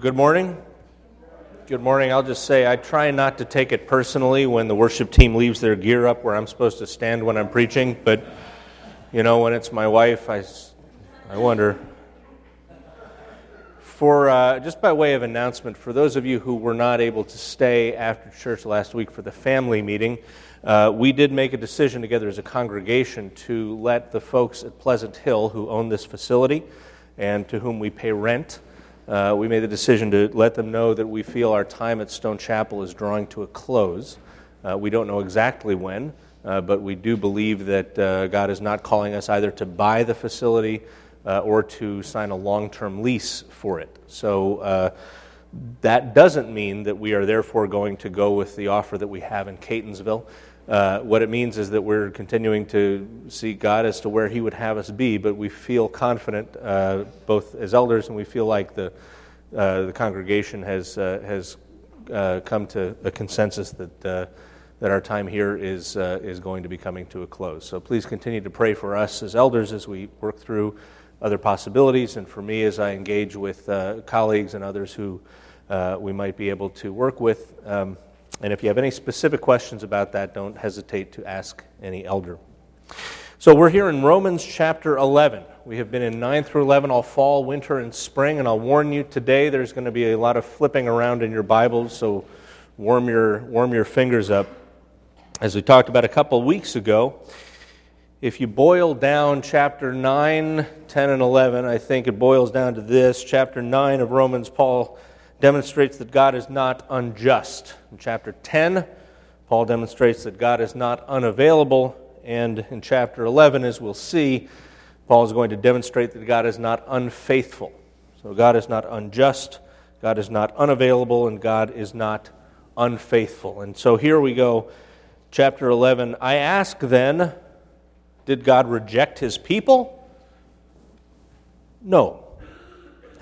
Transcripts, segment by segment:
Good morning. Good morning. I'll just say I try not to take it personally when the worship team leaves their gear up where I'm supposed to stand when I'm preaching, but you know, when it's my wife, I, I wonder. For uh, just by way of announcement, for those of you who were not able to stay after church last week for the family meeting, uh, we did make a decision together as a congregation to let the folks at Pleasant Hill who own this facility and to whom we pay rent uh, we made the decision to let them know that we feel our time at Stone Chapel is drawing to a close. Uh, we don't know exactly when, uh, but we do believe that uh, God is not calling us either to buy the facility uh, or to sign a long term lease for it. So uh, that doesn't mean that we are therefore going to go with the offer that we have in Catonsville. Uh, what it means is that we're continuing to seek God as to where He would have us be, but we feel confident, uh, both as elders, and we feel like the, uh, the congregation has, uh, has uh, come to a consensus that, that our time here is, is going to be coming to a close. So please continue to pray for us as elders as we work through other possibilities, and for me as I engage with colleagues and others who we might be able to work with. Um, and if you have any specific questions about that, don't hesitate to ask any elder. So we're here in Romans chapter 11. We have been in 9 through 11 all fall, winter, and spring. And I'll warn you today there's going to be a lot of flipping around in your Bibles, so warm your, warm your fingers up. As we talked about a couple weeks ago, if you boil down chapter 9, 10, and 11, I think it boils down to this. Chapter 9 of Romans, Paul demonstrates that God is not unjust. In chapter 10, Paul demonstrates that God is not unavailable. And in chapter 11, as we'll see, Paul is going to demonstrate that God is not unfaithful. So God is not unjust, God is not unavailable, and God is not unfaithful. And so here we go, chapter 11. I ask then, did God reject his people? No.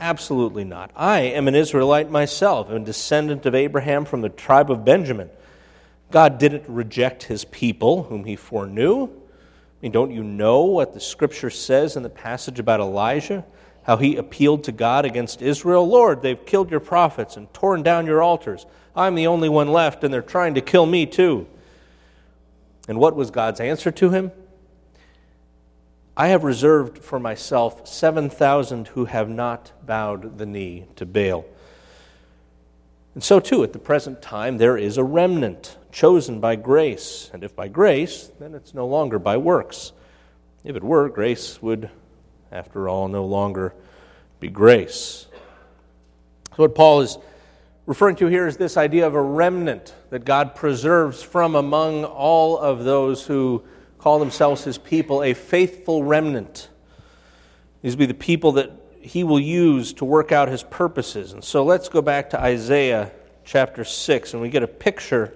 Absolutely not. I am an Israelite myself, a descendant of Abraham from the tribe of Benjamin. God didn't reject his people, whom he foreknew. I mean, don't you know what the scripture says in the passage about Elijah? How he appealed to God against Israel? Lord, they've killed your prophets and torn down your altars. I'm the only one left, and they're trying to kill me too. And what was God's answer to him? I have reserved for myself 7,000 who have not bowed the knee to Baal. And so, too, at the present time, there is a remnant chosen by grace. And if by grace, then it's no longer by works. If it were, grace would, after all, no longer be grace. So, what Paul is referring to here is this idea of a remnant that God preserves from among all of those who call themselves his people, a faithful remnant. These will be the people that he will use to work out his purposes. And so let's go back to Isaiah chapter 6, and we get a picture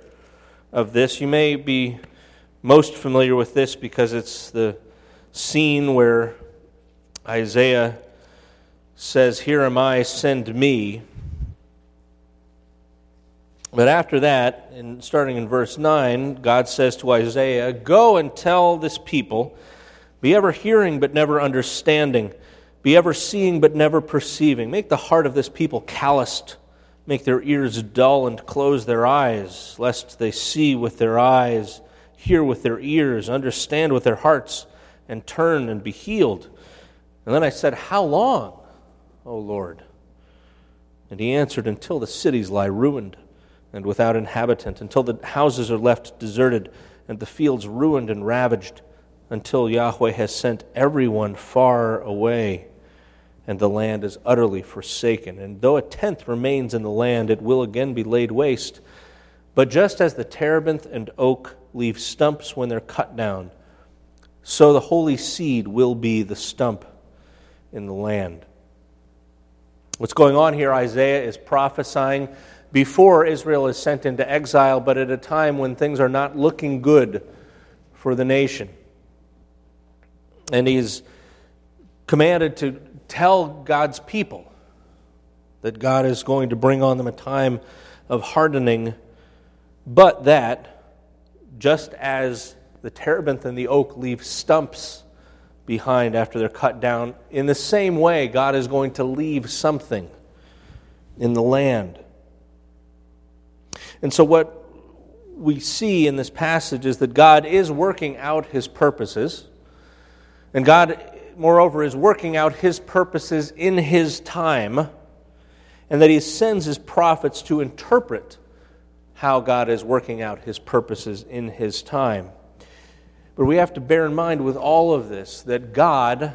of this. You may be most familiar with this because it's the scene where Isaiah says, Here am I, send me. But after that, and starting in verse 9, God says to Isaiah, Go and tell this people, be ever hearing but never understanding, be ever seeing but never perceiving. Make the heart of this people calloused, make their ears dull, and close their eyes, lest they see with their eyes, hear with their ears, understand with their hearts, and turn and be healed. And then I said, How long, O Lord? And he answered, Until the cities lie ruined and without inhabitant, until the houses are left deserted and the fields ruined and ravaged, until Yahweh has sent everyone far away and the land is utterly forsaken. And though a tenth remains in the land, it will again be laid waste. But just as the terebinth and oak leave stumps when they're cut down, so the holy seed will be the stump in the land. What's going on here, Isaiah is prophesying before Israel is sent into exile, but at a time when things are not looking good for the nation. And he's commanded to tell God's people that God is going to bring on them a time of hardening, but that just as the terebinth and the oak leave stumps behind after they're cut down, in the same way, God is going to leave something in the land. And so, what we see in this passage is that God is working out his purposes. And God, moreover, is working out his purposes in his time. And that he sends his prophets to interpret how God is working out his purposes in his time. But we have to bear in mind with all of this that God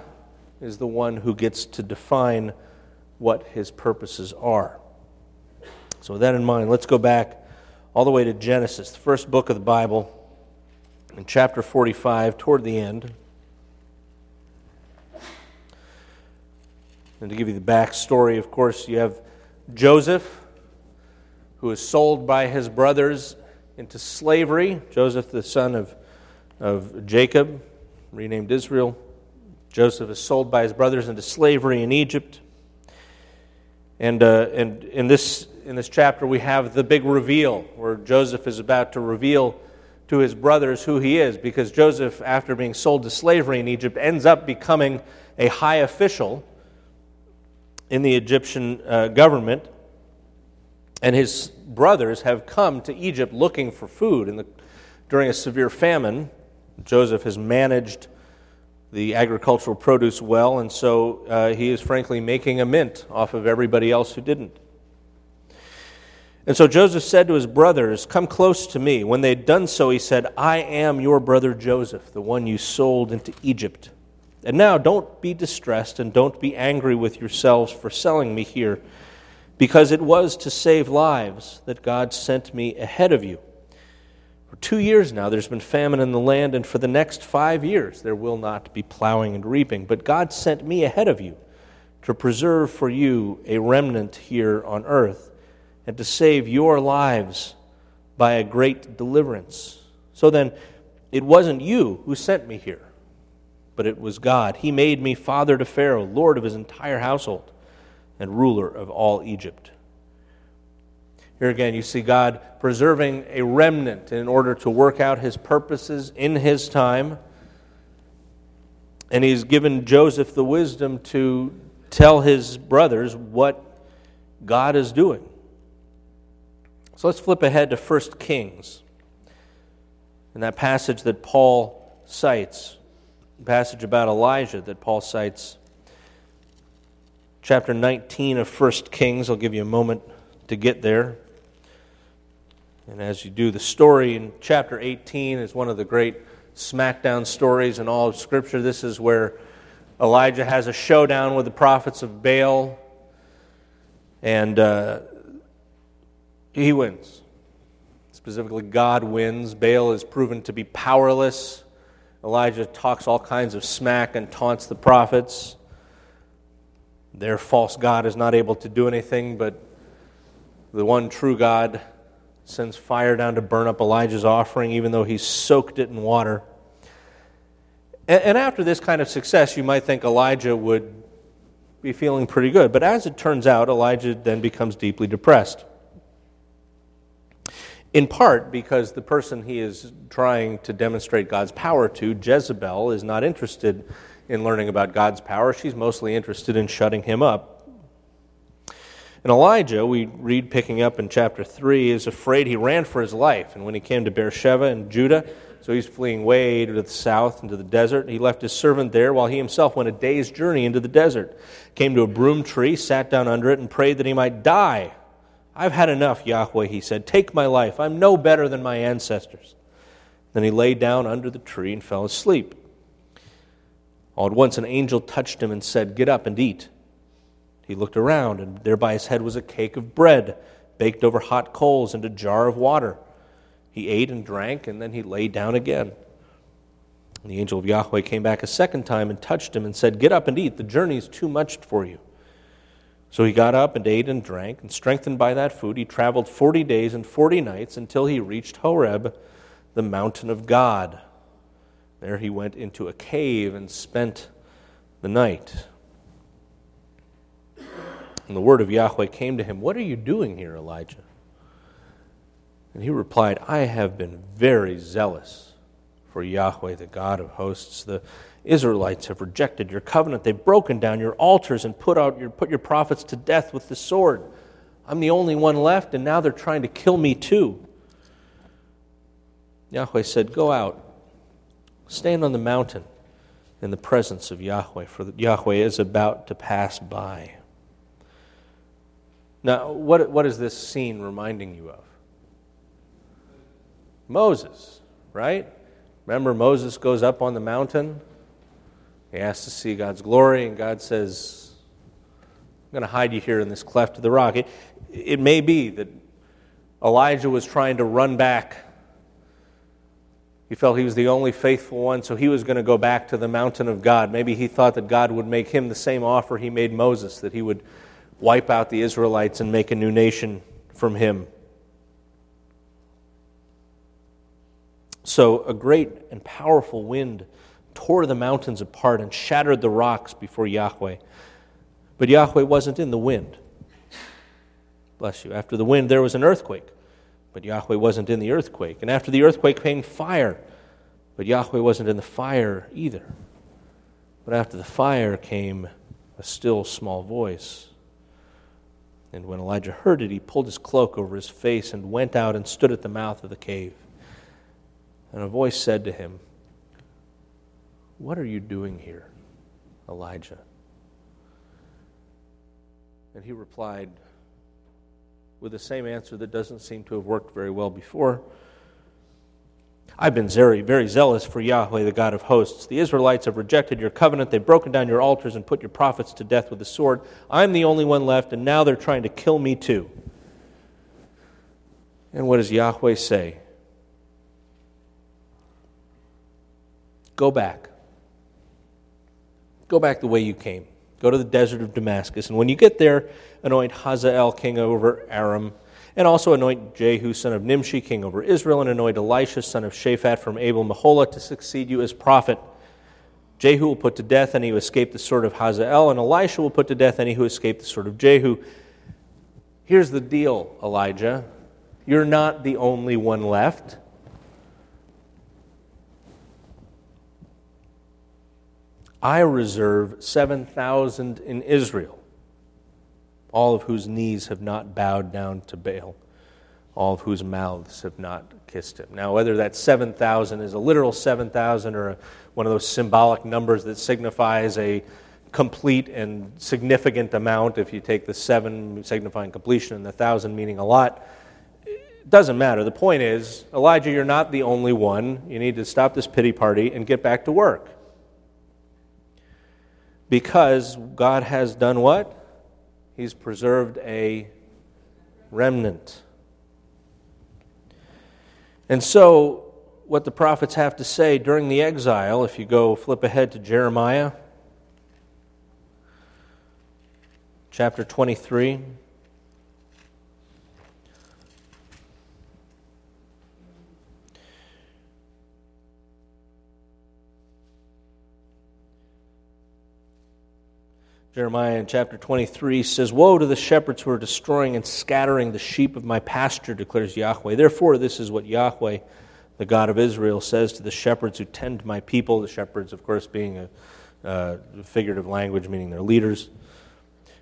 is the one who gets to define what his purposes are. So, with that in mind, let's go back all the way to Genesis, the first book of the Bible, in chapter 45, toward the end. And to give you the backstory, of course, you have Joseph, who is sold by his brothers into slavery. Joseph, the son of, of Jacob, renamed Israel. Joseph is sold by his brothers into slavery in Egypt. And, uh, and in this in this chapter, we have the big reveal where Joseph is about to reveal to his brothers who he is, because Joseph, after being sold to slavery in Egypt, ends up becoming a high official in the Egyptian uh, government. And his brothers have come to Egypt looking for food. The, during a severe famine, Joseph has managed the agricultural produce well, and so uh, he is frankly making a mint off of everybody else who didn't. And so Joseph said to his brothers, Come close to me. When they had done so, he said, I am your brother Joseph, the one you sold into Egypt. And now don't be distressed and don't be angry with yourselves for selling me here, because it was to save lives that God sent me ahead of you. For two years now there's been famine in the land, and for the next five years there will not be plowing and reaping. But God sent me ahead of you to preserve for you a remnant here on earth and to save your lives by a great deliverance. So then, it wasn't you who sent me here, but it was God. He made me father to Pharaoh, lord of his entire household, and ruler of all Egypt. Here again, you see God preserving a remnant in order to work out his purposes in his time. And he's given Joseph the wisdom to tell his brothers what God is doing. So let's flip ahead to 1 Kings. In that passage that Paul cites, passage about Elijah that Paul cites, chapter 19 of 1 Kings. I'll give you a moment to get there. And as you do, the story in chapter 18 is one of the great smackdown stories in all of Scripture. This is where Elijah has a showdown with the prophets of Baal. And uh, he wins. Specifically, God wins. Baal is proven to be powerless. Elijah talks all kinds of smack and taunts the prophets. Their false God is not able to do anything, but the one true God sends fire down to burn up Elijah's offering, even though he soaked it in water. And, after this kind of success, you might think Elijah would be feeling pretty good. But as it turns out, Elijah then becomes deeply depressed in part because the person he is trying to demonstrate God's power to, Jezebel, is not interested in learning about God's power. She's mostly interested in shutting him up. And Elijah, we read picking up in chapter 3, is afraid he ran for his life. And when he came to Beersheba in Judah, so he's fleeing way to the south into the desert. He left his servant there while he himself went a day's journey into the desert. Came to a broom tree, sat down under it, and prayed that he might die I've had enough, Yahweh, he said. Take my life. I'm no better than my ancestors. Then he lay down under the tree and fell asleep. All at once, an angel touched him and said, Get up and eat. He looked around, and there by his head was a cake of bread, baked over hot coals, and a jar of water. He ate and drank, and then he lay down again. And the angel of Yahweh came back a second time and touched him and said, Get up and eat. The journey is too much for you. So he got up and ate and drank, and strengthened by that food, he traveled forty days and forty nights until he reached Horeb, the mountain of God. There he went into a cave and spent the night. And the word of Yahweh came to him What are you doing here, Elijah? And he replied, I have been very zealous for Yahweh, the God of hosts. The Israelites have rejected your covenant. They've broken down your altars and put, out your, put your prophets to death with the sword. I'm the only one left, and now they're trying to kill me too. Yahweh said, Go out, stand on the mountain in the presence of Yahweh, for Yahweh is about to pass by. Now, what, what is this scene reminding you of? Moses, right? Remember, Moses goes up on the mountain. He asks to see God's glory, and God says, I'm going to hide you here in this cleft of the rock. It, it may be that Elijah was trying to run back. He felt he was the only faithful one, so he was going to go back to the mountain of God. Maybe he thought that God would make him the same offer he made Moses, that he would wipe out the Israelites and make a new nation from him. So a great and powerful wind tore the mountains apart and shattered the rocks before Yahweh. But Yahweh wasn't in the wind. Bless you. After the wind, there was an earthquake, but Yahweh wasn't in the earthquake. And after the earthquake came fire, but Yahweh wasn't in the fire either. But after the fire came a still small voice. And when Elijah heard it, he pulled his cloak over his face and went out and stood at the mouth of the cave. And a voice said to him, What are you doing here, Elijah? And he replied with the same answer that doesn't seem to have worked very well before. I've been very, very zealous for Yahweh, the God of hosts. The Israelites have rejected your covenant. They've broken down your altars and put your prophets to death with the sword. I'm the only one left, and now they're trying to kill me too. And what does Yahweh say? Go back. Go back the way you came. Go to the desert of Damascus. And when you get there, anoint Hazael king over Aram, and also anoint Jehu son of Nimshi king over Israel, and anoint Elisha son of Shaphat from Abel Meholah to succeed you as prophet. Jehu will put to death any who escape the sword of Hazael, and Elisha will put to death any who escape the sword of Jehu. Here's the deal, Elijah. You're not the only one left. I reserve 7,000 in Israel, all of whose knees have not bowed down to Baal, all of whose mouths have not kissed him. Now, whether that 7,000 is a literal 7,000 or a, one of those symbolic numbers that signifies a complete and significant amount, if you take the seven signifying completion and the thousand meaning a lot, it doesn't matter. The point is, Elijah, you're not the only one. You need to stop this pity party and get back to work because God has done what? He's preserved a remnant. And so, what the prophets have to say during the exile, if you go flip ahead to Jeremiah chapter 23. Jeremiah in chapter 23 says, Woe to the shepherds who are destroying and scattering the sheep of my pasture, declares Yahweh. Therefore, this is what Yahweh, the God of Israel, says to the shepherds who tend my people. The shepherds, of course, being a uh, figurative language, meaning their leaders.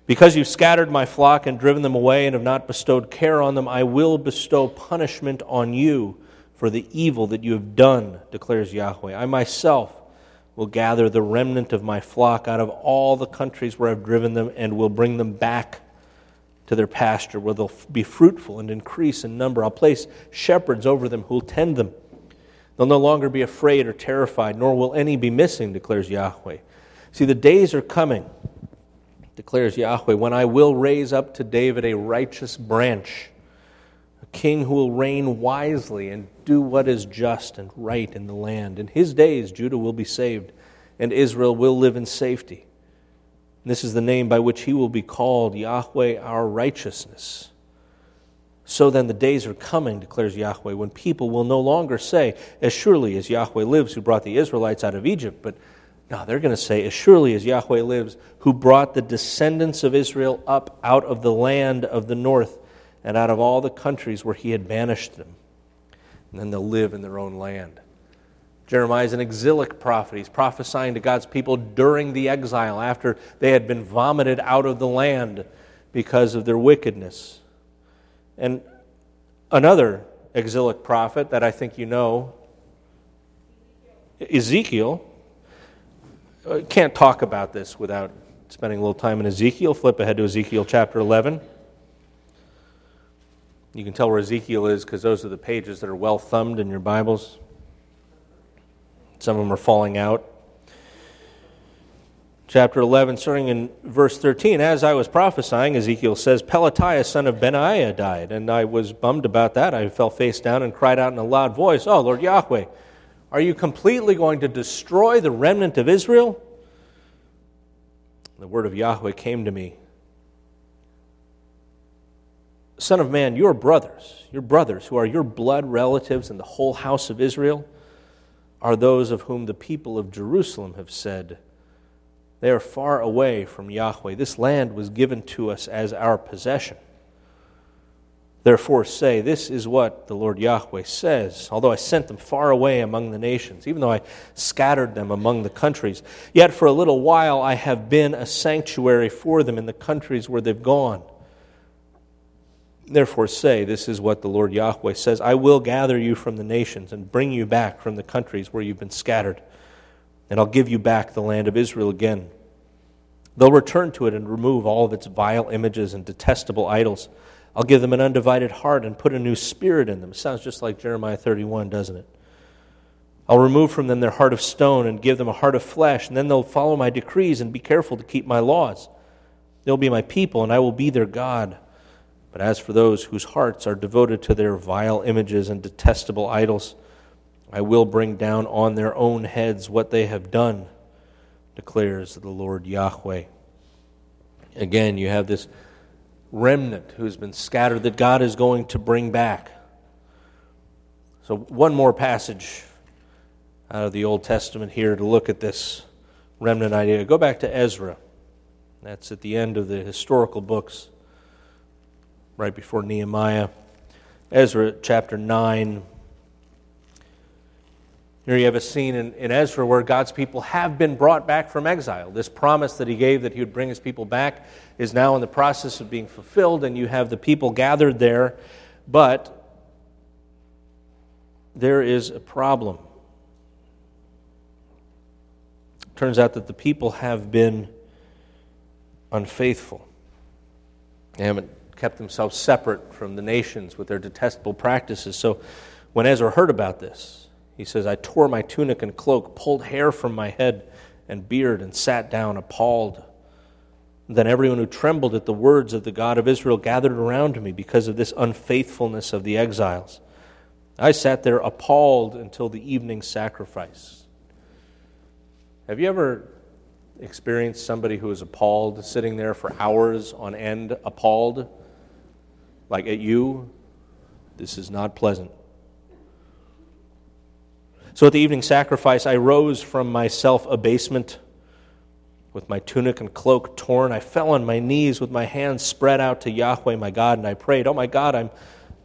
Because you've scattered my flock and driven them away and have not bestowed care on them, I will bestow punishment on you for the evil that you have done, declares Yahweh. I myself will gather the remnant of my flock out of all the countries where I've driven them and will bring them back to their pasture where they'll be fruitful and increase in number. I'll place shepherds over them who'll tend them. They'll no longer be afraid or terrified, nor will any be missing, declares Yahweh. See, the days are coming, declares Yahweh, when I will raise up to David a righteous branch king who will reign wisely and do what is just and right in the land. In his days, Judah will be saved, and Israel will live in safety. This is the name by which he will be called Yahweh our righteousness. So then the days are coming, declares Yahweh, when people will no longer say, As surely as Yahweh lives, who brought the Israelites out of Egypt, but now they're going to say, As surely as Yahweh lives, who brought the descendants of Israel up out of the land of the north and out of all the countries where he had banished them. And then they'll live in their own land. Jeremiah is an exilic prophet. He's prophesying to God's people during the exile after they had been vomited out of the land because of their wickedness. And another exilic prophet that I think you know, Ezekiel. Uh, can't talk about this without spending a little time in Ezekiel. Flip ahead to Ezekiel chapter 11. You can tell where Ezekiel is because those are the pages that are well thumbed in your Bibles. Some of them are falling out. Chapter 11, starting in verse 13. As I was prophesying, Ezekiel says, Pelatiah, son of Benaiah, died. And I was bummed about that. I fell face down and cried out in a loud voice, Oh, Lord Yahweh, are you completely going to destroy the remnant of Israel? The word of Yahweh came to me Son of man, your brothers, your brothers who are your blood relatives and the whole house of Israel, are those of whom the people of Jerusalem have said, They are far away from Yahweh. This land was given to us as our possession. Therefore, say, This is what the Lord Yahweh says. Although I sent them far away among the nations, even though I scattered them among the countries, yet for a little while I have been a sanctuary for them in the countries where they've gone. Therefore, say, This is what the Lord Yahweh says I will gather you from the nations and bring you back from the countries where you've been scattered, and I'll give you back the land of Israel again. They'll return to it and remove all of its vile images and detestable idols. I'll give them an undivided heart and put a new spirit in them. Sounds just like Jeremiah 31, doesn't it? I'll remove from them their heart of stone and give them a heart of flesh, and then they'll follow my decrees and be careful to keep my laws. They'll be my people, and I will be their God. But as for those whose hearts are devoted to their vile images and detestable idols, I will bring down on their own heads what they have done, declares the Lord Yahweh. Again, you have this remnant who's been scattered that God is going to bring back. So, one more passage out of the Old Testament here to look at this remnant idea. Go back to Ezra. That's at the end of the historical books right before Nehemiah. Ezra chapter 9. Here you have a scene in, in, Ezra where God's people have been brought back from exile. This promise that he gave that he would bring his people back is now in the process of being fulfilled, and you have the people gathered there. But there is a problem. It turns out that the people have been unfaithful. They haven't kept themselves separate from the nations with their detestable practices. So when Ezra heard about this, he says, I tore my tunic and cloak, pulled hair from my head and beard, and sat down appalled. Then everyone who trembled at the words of the God of Israel gathered around me because of this unfaithfulness of the exiles. I sat there appalled until the evening sacrifice. Have you ever experienced somebody who is appalled, sitting there for hours on end, appalled? Like at you, this is not pleasant. So at the evening sacrifice, I rose from my self abasement. With my tunic and cloak torn, I fell on my knees with my hands spread out to Yahweh my God, and I prayed, Oh my God, I'm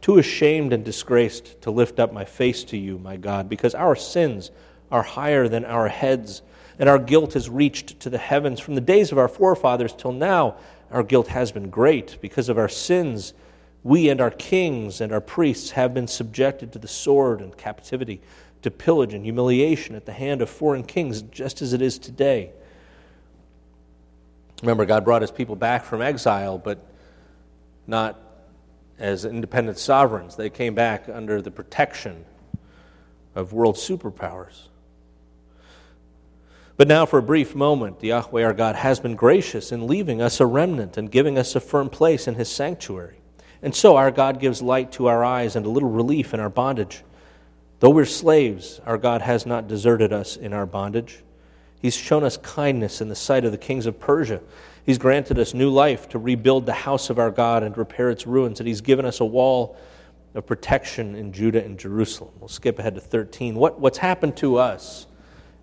too ashamed and disgraced to lift up my face to you, my God, because our sins are higher than our heads, and our guilt has reached to the heavens. From the days of our forefathers till now, our guilt has been great because of our sins we and our kings and our priests have been subjected to the sword and captivity, to pillage and humiliation at the hand of foreign kings, just as it is today. Remember, God brought his people back from exile, but not as independent sovereigns. They came back under the protection of world superpowers. But now, for a brief moment, the Yahweh our God has been gracious in leaving us a remnant and giving us a firm place in his sanctuary. And so our God gives light to our eyes and a little relief in our bondage. Though we're slaves, our God has not deserted us in our bondage. He's shown us kindness in the sight of the kings of Persia. He's granted us new life to rebuild the house of our God and repair its ruins. And He's given us a wall of protection in Judah and Jerusalem. We'll skip ahead to 13. What, what's happened to us,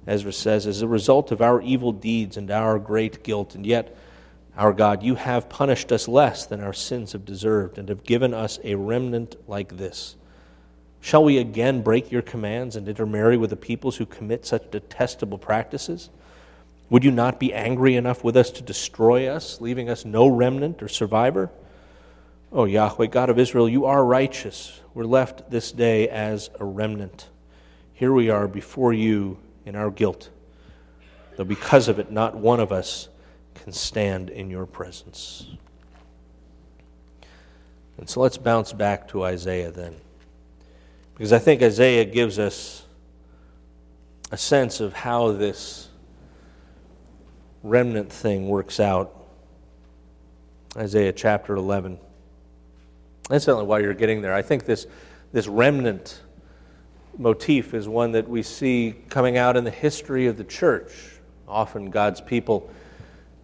Ezra says, is a result of our evil deeds and our great guilt. And yet, our God, you have punished us less than our sins have deserved and have given us a remnant like this. Shall we again break your commands and intermarry with the peoples who commit such detestable practices? Would you not be angry enough with us to destroy us, leaving us no remnant or survivor? Oh, Yahweh, God of Israel, you are righteous. We're left this day as a remnant. Here we are before you in our guilt, though because of it, not one of us can stand in your presence. And so let's bounce back to Isaiah then. Because I think Isaiah gives us a sense of how this remnant thing works out. Isaiah chapter 11. Incidentally, while you're getting there, I think this, this remnant motif is one that we see coming out in the history of the church. Often God's people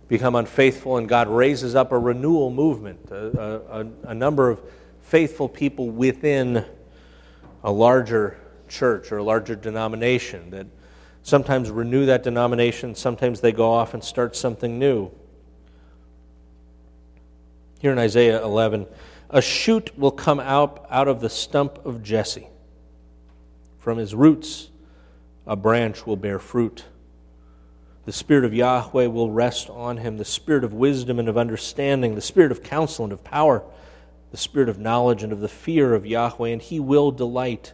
become unfaithful, and God raises up a renewal movement, a, a, a number of faithful people within a larger church or a larger denomination that sometimes renew that denomination, sometimes they go off and start something new. Here in Isaiah 11, a shoot will come out, out of the stump of Jesse. From his roots, a branch will bear fruit. The Spirit of Yahweh will rest on him the Spirit of wisdom and of understanding, the Spirit of counsel and of power, the Spirit of knowledge and of the fear of Yahweh, and he will delight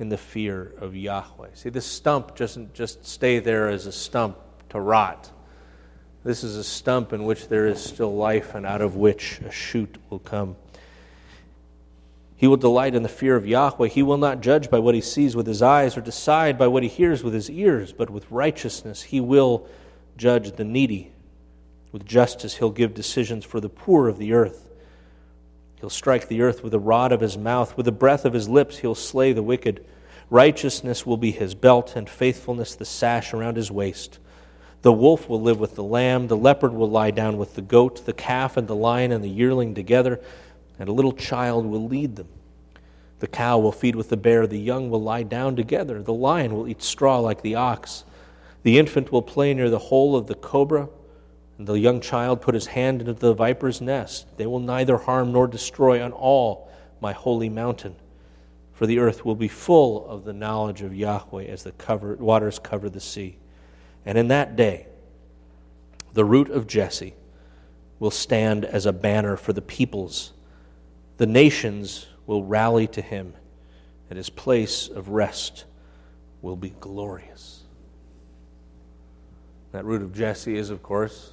in the fear of Yahweh. See, this stump doesn't just stay there as a stump to rot. This is a stump in which there is still life and out of which a shoot will come. He will delight in the fear of Yahweh. He will not judge by what he sees with his eyes or decide by what he hears with his ears, but with righteousness he will judge the needy. With justice he'll give decisions for the poor of the earth. He'll strike the earth with the rod of his mouth. With the breath of his lips he'll slay the wicked. Righteousness will be his belt, and faithfulness the sash around his waist. The wolf will live with the lamb, the leopard will lie down with the goat, the calf and the lion and the yearling together and a little child will lead them. The cow will feed with the bear, the young will lie down together, the lion will eat straw like the ox. The infant will play near the hole of the cobra, and the young child put his hand into the viper's nest. They will neither harm nor destroy on all my holy mountain, for the earth will be full of the knowledge of Yahweh as the cover, waters cover the sea. And in that day, the root of Jesse will stand as a banner for the peoples the nations will rally to him, and his place of rest will be glorious. That root of Jesse is, of course,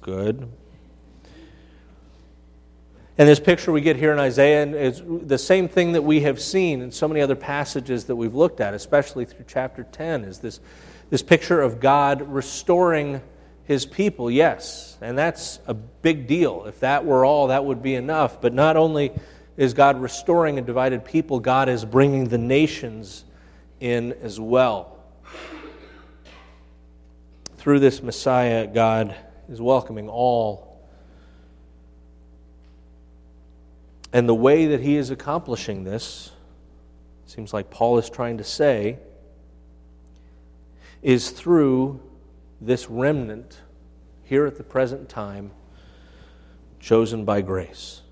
good. And this picture we get here in Isaiah is the same thing that we have seen in so many other passages that we've looked at, especially through chapter 10, is this, this picture of God restoring his people, yes. And that's a big deal. If that were all, that would be enough. But not only is God restoring a divided people, God is bringing the nations in as well. Through this Messiah, God is welcoming all. And the way that he is accomplishing this, seems like Paul is trying to say, is through this remnant here at the present time, chosen by grace.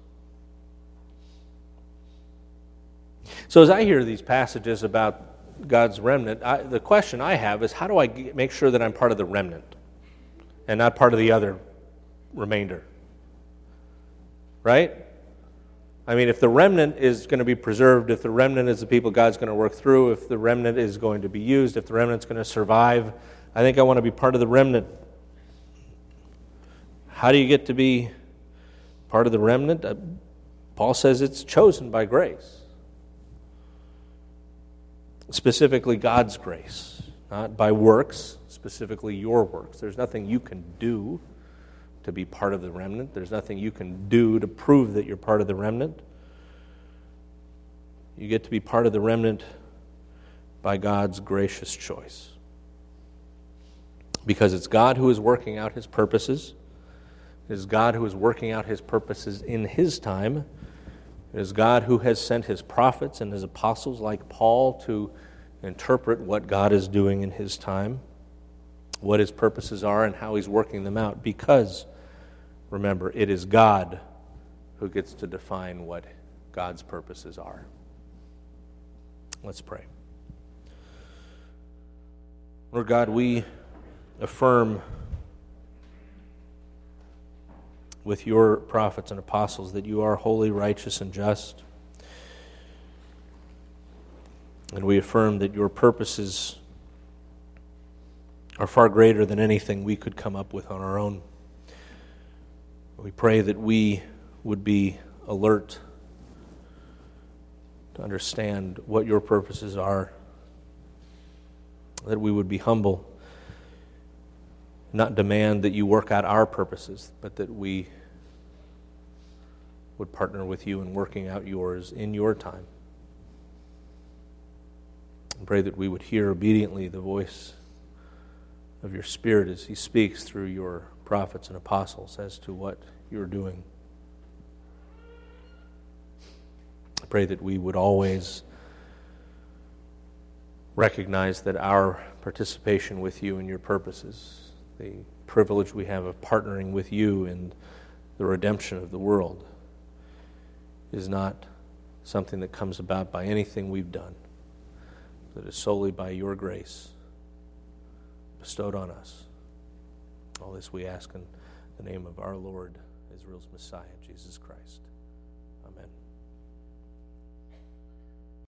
So, as I hear these passages about God's remnant, I, the question I have is how do I get, make sure that I'm part of the remnant and not part of the other remainder? Right? I mean, if the remnant is going to be preserved, if the remnant is the people God's going to work through, if the remnant is going to be used, if the remnant's going to survive, I think I want to be part of the remnant. How do you get to be part of the remnant? Uh, Paul says it's chosen by grace. Specifically, God's grace, not by works, specifically your works. There's nothing you can do to be part of the remnant, there's nothing you can do to prove that you're part of the remnant. You get to be part of the remnant by God's gracious choice because it's God who is working out his purposes. It is God who is working out his purposes in his time. It is God who has sent his prophets and his apostles, like Paul, to interpret what God is doing in his time, what his purposes are, and how he's working them out. Because, remember, it is God who gets to define what God's purposes are. Let's pray. Lord God, we affirm with your prophets and apostles that you are holy, righteous, and just. And we affirm that your purposes are far greater than anything we could come up with on our own. We pray that we would be alert to understand what your purposes are, that we would be humble, not demand that you work out our purposes, but that we would partner with you in working out yours in your time. And pray that we would hear obediently the voice of your Spirit as He speaks through your prophets and apostles as to what you're doing. I pray that we would always recognize that our participation with you and your purposes, the privilege we have of partnering with you in the redemption of the world, is not something that comes about by anything we've done, but is solely by your grace bestowed on us. All this we ask in the name of our Lord, Israel's Messiah, Jesus Christ.